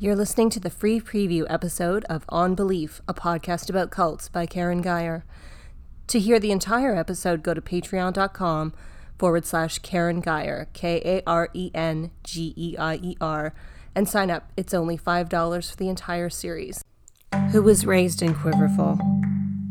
You're listening to the free preview episode of On Belief, a podcast about cults by Karen Geier. To hear the entire episode, go to patreon.com forward slash Karen Geier, K A R E N G E I E R, and sign up. It's only $5 for the entire series. Who was raised in Quiverful?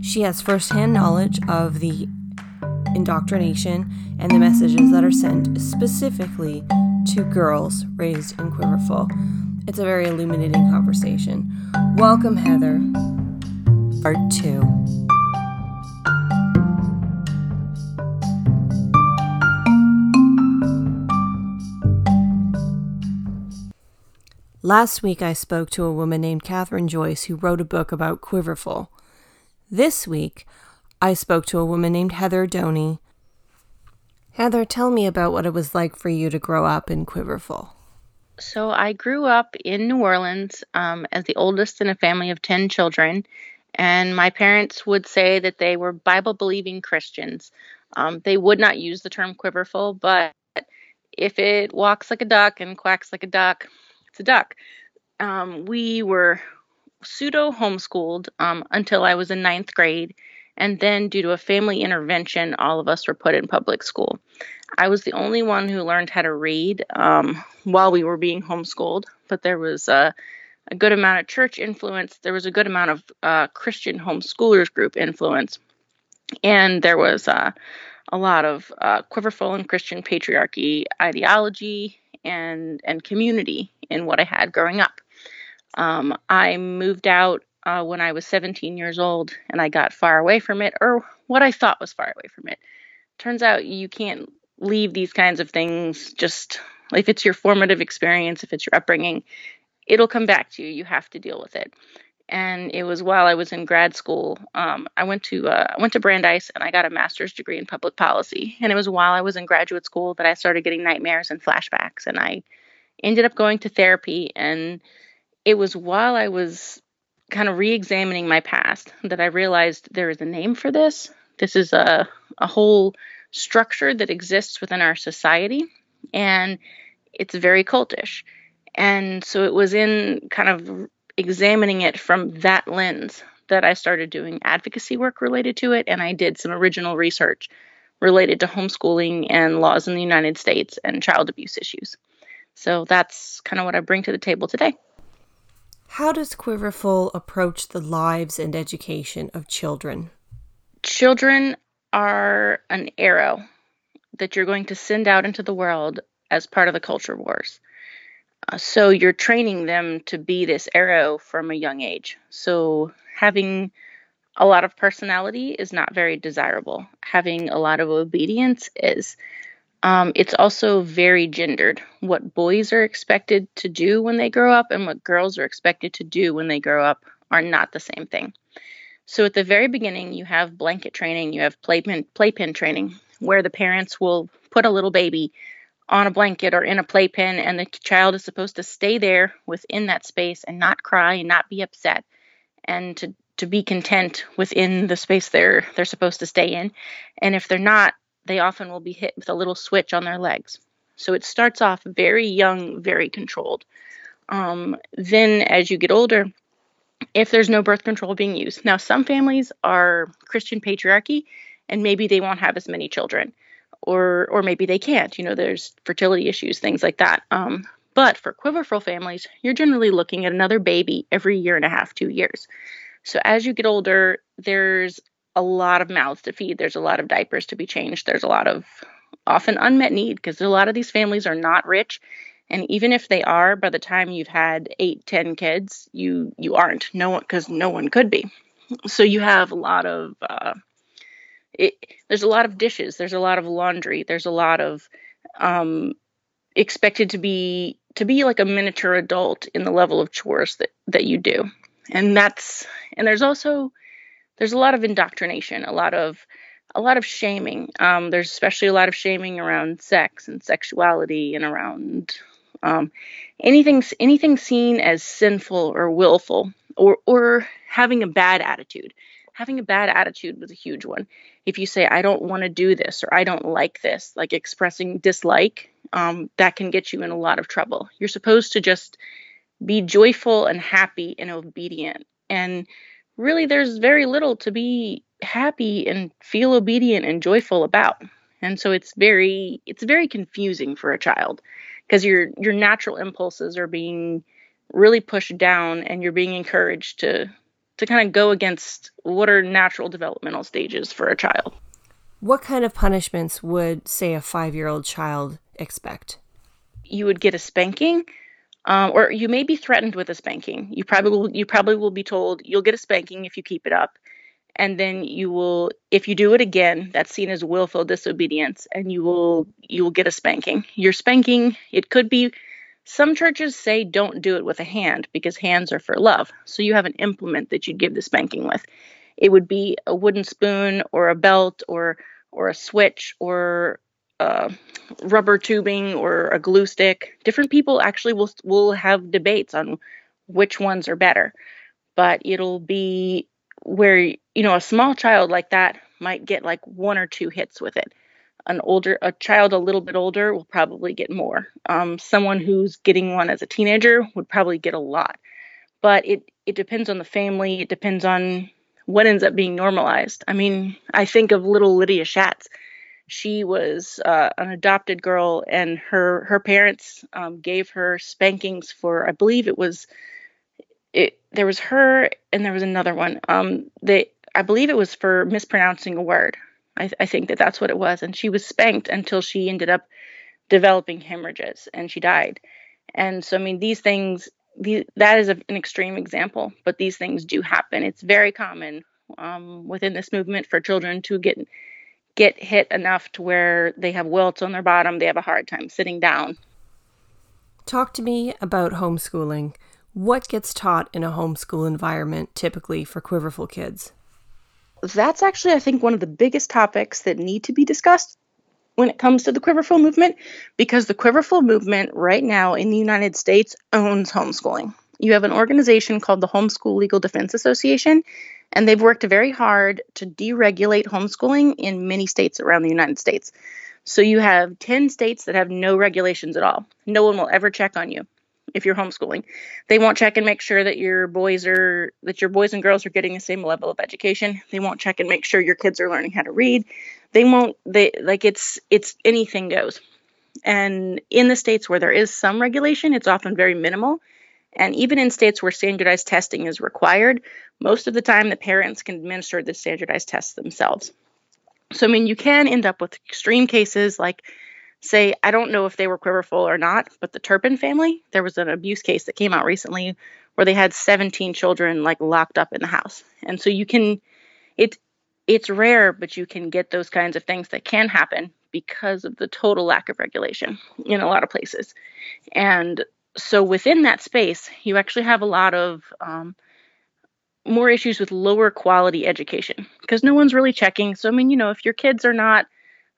She has firsthand knowledge of the indoctrination and the messages that are sent specifically to girls raised in Quiverful. It's a very illuminating conversation. Welcome, Heather. Part 2. Last week, I spoke to a woman named Kathryn Joyce who wrote a book about Quiverful. This week, I spoke to a woman named Heather Doney. Heather, tell me about what it was like for you to grow up in Quiverful. So I grew up in New Orleans um, as the oldest in a family of 10 children. And my parents would say that they were Bible believing Christians. Um, they would not use the term quiverful, but if it walks like a duck and quacks like a duck, it's a duck. Um, we were pseudo homeschooled um, until I was in ninth grade. And then, due to a family intervention, all of us were put in public school. I was the only one who learned how to read um, while we were being homeschooled, but there was a, a, good amount of church influence. There was a good amount of uh, Christian homeschoolers group influence. And there was uh, a lot of uh, quiverful and Christian patriarchy ideology and, and community in what I had growing up. Um, I moved out uh, when I was 17 years old and I got far away from it, or what I thought was far away from it. Turns out you can't leave these kinds of things just if it's your formative experience, if it's your upbringing, it'll come back to you. You have to deal with it. And it was while I was in grad school. Um, I went to uh, I went to Brandeis and I got a master's degree in public policy. And it was while I was in graduate school that I started getting nightmares and flashbacks. And I ended up going to therapy. And it was while I was kind of re-examining my past that I realized there is a name for this. This is a a whole structure that exists within our society, and it's very cultish. And so it was in kind of examining it from that lens that I started doing advocacy work related to it, and I did some original research related to homeschooling and laws in the United States and child abuse issues. So that's kind of what I bring to the table today. How does Quiverful approach the lives and education of children? Children are an arrow that you're going to send out into the world as part of the culture wars. Uh, so you're training them to be this arrow from a young age. So having a lot of personality is not very desirable. Having a lot of obedience is. Um, it's also very gendered. What boys are expected to do when they grow up and what girls are expected to do when they grow up are not the same thing. So at the very beginning, you have blanket training, you have playpen, playpen training, where the parents will put a little baby on a blanket or in a playpen, and the child is supposed to stay there within that space and not cry and not be upset, and to to be content within the space they're they're supposed to stay in. And if they're not, they often will be hit with a little switch on their legs. So it starts off very young, very controlled. Um, then, as you get older, if there's no birth control being used, now some families are Christian patriarchy, and maybe they won't have as many children, or or maybe they can't. You know, there's fertility issues, things like that. Um, but for quiverful families, you're generally looking at another baby every year and a half, two years. So as you get older, there's a lot of mouths to feed. There's a lot of diapers to be changed. There's a lot of often unmet need because a lot of these families are not rich. And even if they are, by the time you've had eight, ten kids, you you aren't. No one because no one could be. So you have a lot of uh, it, there's a lot of dishes. There's a lot of laundry. There's a lot of um, expected to be to be like a miniature adult in the level of chores that that you do. And that's and there's also there's a lot of indoctrination, a lot of a lot of shaming. Um, there's especially a lot of shaming around sex and sexuality and around um, anything anything seen as sinful or willful or or having a bad attitude. Having a bad attitude was a huge one. If you say I don't want to do this or I don't like this, like expressing dislike, um, that can get you in a lot of trouble. You're supposed to just be joyful and happy and obedient. And really, there's very little to be happy and feel obedient and joyful about. And so it's very it's very confusing for a child because your your natural impulses are being really pushed down and you're being encouraged to to kind of go against what are natural developmental stages for a child. What kind of punishments would, say, a five year old child expect? You would get a spanking, um, or you may be threatened with a spanking. You probably will, you probably will be told you'll get a spanking if you keep it up, and then you will, if you do it again, that's seen as willful disobedience, and you will you will get a spanking. Your spanking it could be. Some churches say don't do it with a hand because hands are for love. So you have an implement that you'd give the spanking with. It would be a wooden spoon or a belt or or a switch or uh, rubber tubing or a glue stick. Different people actually will will have debates on which ones are better, but it'll be where you know a small child like that might get like one or two hits with it. An older a child a little bit older will probably get more. Um, someone who's getting one as a teenager would probably get a lot, but it it depends on the family. It depends on what ends up being normalized. I mean, I think of little Lydia Schatz. She was uh, an adopted girl, and her her parents um, gave her spankings for, I believe it was, it. There was her, and there was another one. Um, they, I believe it was for mispronouncing a word. I, I think that that's what it was, and she was spanked until she ended up developing hemorrhages, and she died. And so, I mean, these things the, that is a, an extreme example, but these things do happen. It's very common um, within this movement for children to get get hit enough to where they have welts on their bottom, they have a hard time sitting down. Talk to me about homeschooling. What gets taught in a homeschool environment typically for quiverful kids? That's actually, I think, one of the biggest topics that need to be discussed when it comes to the Quiverful movement because the Quiverful movement right now in the United States owns homeschooling. You have an organization called the Homeschool Legal Defense Association, and they've worked very hard to deregulate homeschooling in many states around the United States. So you have 10 states that have no regulations at all. No one will ever check on you if you're homeschooling. They won't check and make sure that your boys are that your boys and girls are getting the same level of education. They won't check and make sure your kids are learning how to read they won't they like it's it's anything goes and in the states where there is some regulation it's often very minimal and even in states where standardized testing is required most of the time the parents can administer the standardized tests themselves so i mean you can end up with extreme cases like say i don't know if they were quiverful or not but the turpin family there was an abuse case that came out recently where they had 17 children like locked up in the house and so you can it it's rare, but you can get those kinds of things that can happen because of the total lack of regulation in a lot of places. And so within that space, you actually have a lot of um, more issues with lower quality education because no one's really checking. So, I mean, you know, if your kids are not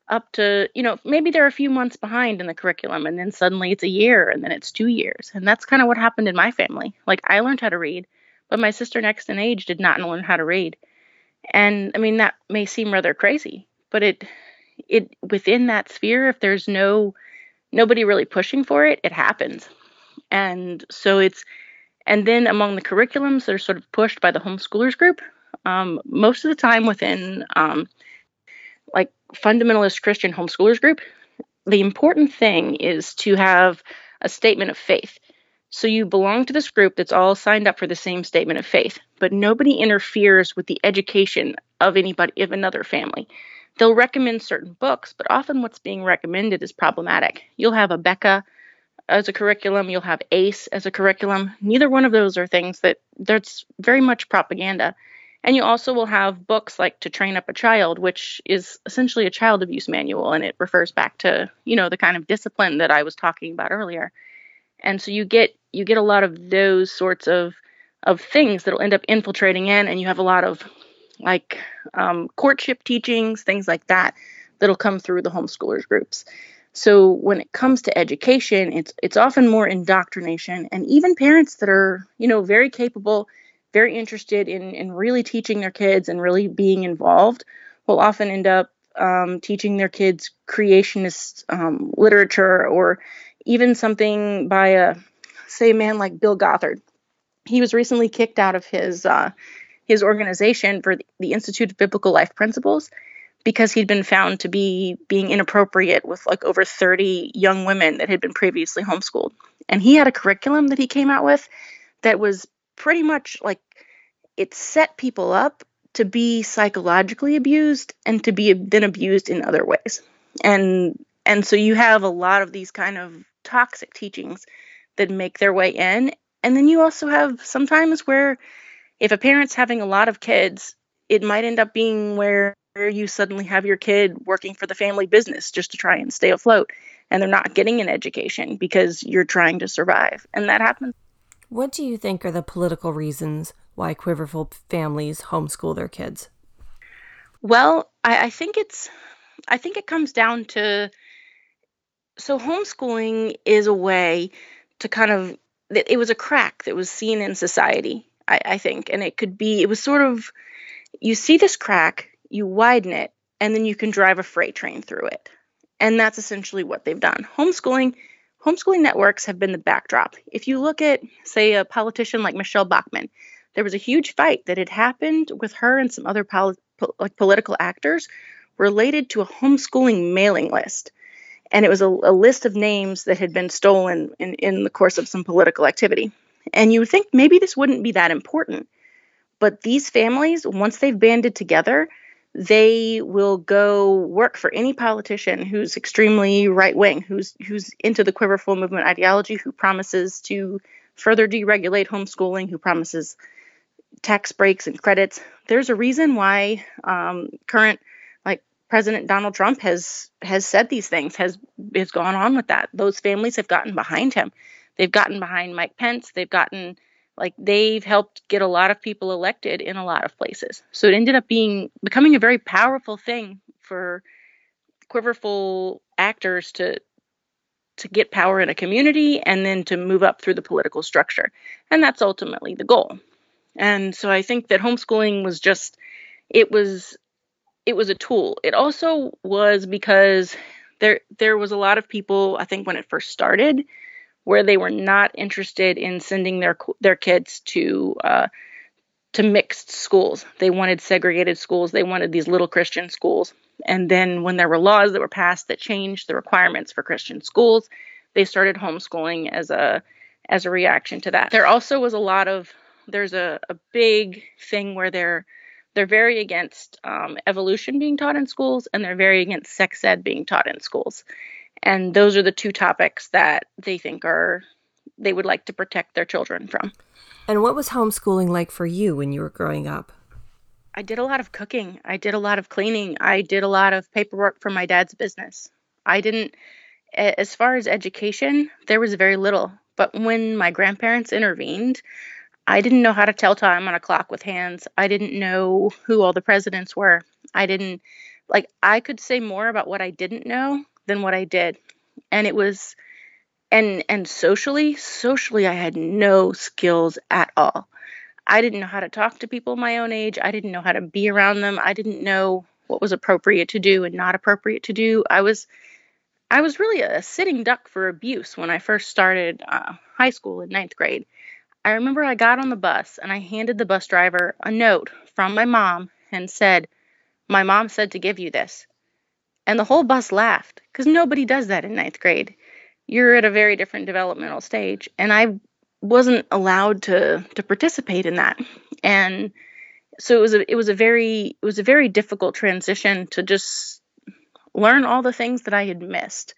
up to, you know, maybe they're a few months behind in the curriculum and then suddenly it's a year and then it's two years. And that's kind of what happened in my family. Like, I learned how to read, but my sister next in age did not learn how to read. And I mean that may seem rather crazy, but it it within that sphere if there's no nobody really pushing for it, it happens. And so it's and then among the curriculums that are sort of pushed by the homeschoolers group, um, most of the time within um, like fundamentalist Christian homeschoolers group, the important thing is to have a statement of faith. So you belong to this group that's all signed up for the same statement of faith, but nobody interferes with the education of anybody of another family. They'll recommend certain books, but often what's being recommended is problematic. You'll have Abeka as a curriculum, you'll have ACE as a curriculum. Neither one of those are things that that's very much propaganda. And you also will have books like To Train Up a Child, which is essentially a child abuse manual, and it refers back to, you know, the kind of discipline that I was talking about earlier. And so you get you get a lot of those sorts of of things that'll end up infiltrating in, and you have a lot of like um, courtship teachings, things like that, that'll come through the homeschoolers groups. So when it comes to education, it's it's often more indoctrination, and even parents that are you know very capable, very interested in in really teaching their kids and really being involved, will often end up um, teaching their kids creationist um, literature or even something by a say, a man like Bill Gothard. He was recently kicked out of his uh, his organization for the Institute of Biblical Life Principles because he'd been found to be being inappropriate with like over 30 young women that had been previously homeschooled. And he had a curriculum that he came out with that was pretty much like it set people up to be psychologically abused and to be then abused in other ways. And and so you have a lot of these kind of toxic teachings that make their way in. And then you also have sometimes where if a parent's having a lot of kids, it might end up being where you suddenly have your kid working for the family business just to try and stay afloat and they're not getting an education because you're trying to survive. And that happens. What do you think are the political reasons why quiverful families homeschool their kids? Well, I, I think it's I think it comes down to so homeschooling is a way to kind of it was a crack that was seen in society I, I think and it could be it was sort of you see this crack you widen it and then you can drive a freight train through it and that's essentially what they've done homeschooling homeschooling networks have been the backdrop if you look at say a politician like Michele Bachmann there was a huge fight that had happened with her and some other pol- po- like political actors related to a homeschooling mailing list and it was a, a list of names that had been stolen in, in the course of some political activity. And you would think maybe this wouldn't be that important. But these families, once they've banded together, they will go work for any politician who's extremely right wing, who's who's into the quiverful movement ideology, who promises to further deregulate homeschooling, who promises tax breaks and credits. There's a reason why um, current like President Donald Trump has has said these things, has has gone on with that. Those families have gotten behind him. They've gotten behind Mike Pence. They've gotten like they've helped get a lot of people elected in a lot of places. So it ended up being becoming a very powerful thing for quiverful actors to to get power in a community and then to move up through the political structure. And that's ultimately the goal. And so I think that homeschooling was just it was it was a tool. It also was because there there was a lot of people I think when it first started where they were not interested in sending their their kids to uh, to mixed schools. They wanted segregated schools. They wanted these little Christian schools. And then when there were laws that were passed that changed the requirements for Christian schools, they started homeschooling as a as a reaction to that. There also was a lot of there's a, a big thing where they're they're very against um, evolution being taught in schools and they're very against sex ed being taught in schools and those are the two topics that they think are they would like to protect their children from. And what was homeschooling like for you when you were growing up? I did a lot of cooking. I did a lot of cleaning. I did a lot of paperwork for my dad's business. I didn't as far as education there was very little. But when my grandparents intervened I didn't know how to tell time on a clock with hands. I didn't know who all the presidents were. I didn't like I could say more about what I didn't know than what I did. And it was and and socially, socially I had no skills at all. I didn't know how to talk to people my own age. I didn't know how to be around them. I didn't know what was appropriate to do and not appropriate to do. I was I was really a sitting duck for abuse when I first started uh, high school in ninth grade. I remember I got on the bus and I handed the bus driver a note from my mom and said, My mom said to give you this. And the whole bus laughed because nobody does that in ninth grade. You're at a very different developmental stage. And I wasn't allowed to to participate in that. And so it was a it was a very it was a very difficult transition to just learn all the things that I had missed.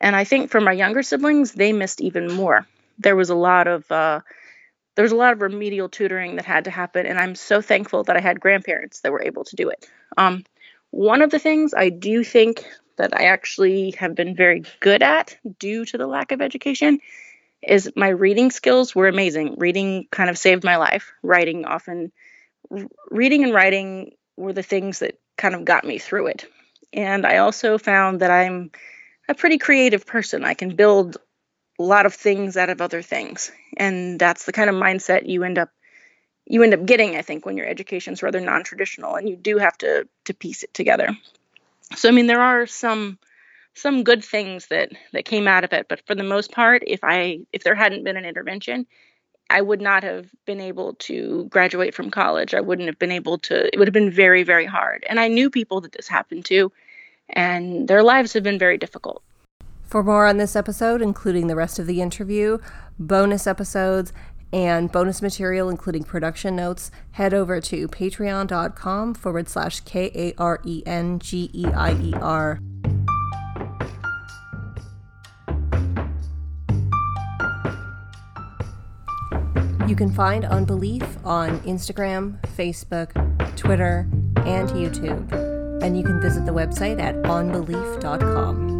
And I think for my younger siblings, they missed even more. There was a lot of uh, there was a lot of remedial tutoring that had to happen, and I'm so thankful that I had grandparents that were able to do it. Um, one of the things I do think that I actually have been very good at due to the lack of education is my reading skills were amazing. Reading kind of saved my life. Writing often, reading and writing were the things that kind of got me through it. And I also found that I'm a pretty creative person. I can build a lot of things out of other things and that's the kind of mindset you end up you end up getting i think when your education's rather non-traditional and you do have to to piece it together so i mean there are some some good things that that came out of it. But for the most part, if I if there hadn't been an intervention, I would not have been able to graduate from college. I wouldn't have been able to. It would have been very very hard. And I knew people that this happened to, and their lives have been very difficult. For more on this episode, including the rest of the interview, bonus episodes, and bonus material, including production notes, head over to patreon.com forward slash K A R E N G E I E R. You can find On Belief on Instagram, Facebook, Twitter, and YouTube. And you can visit the website at onbelief.com.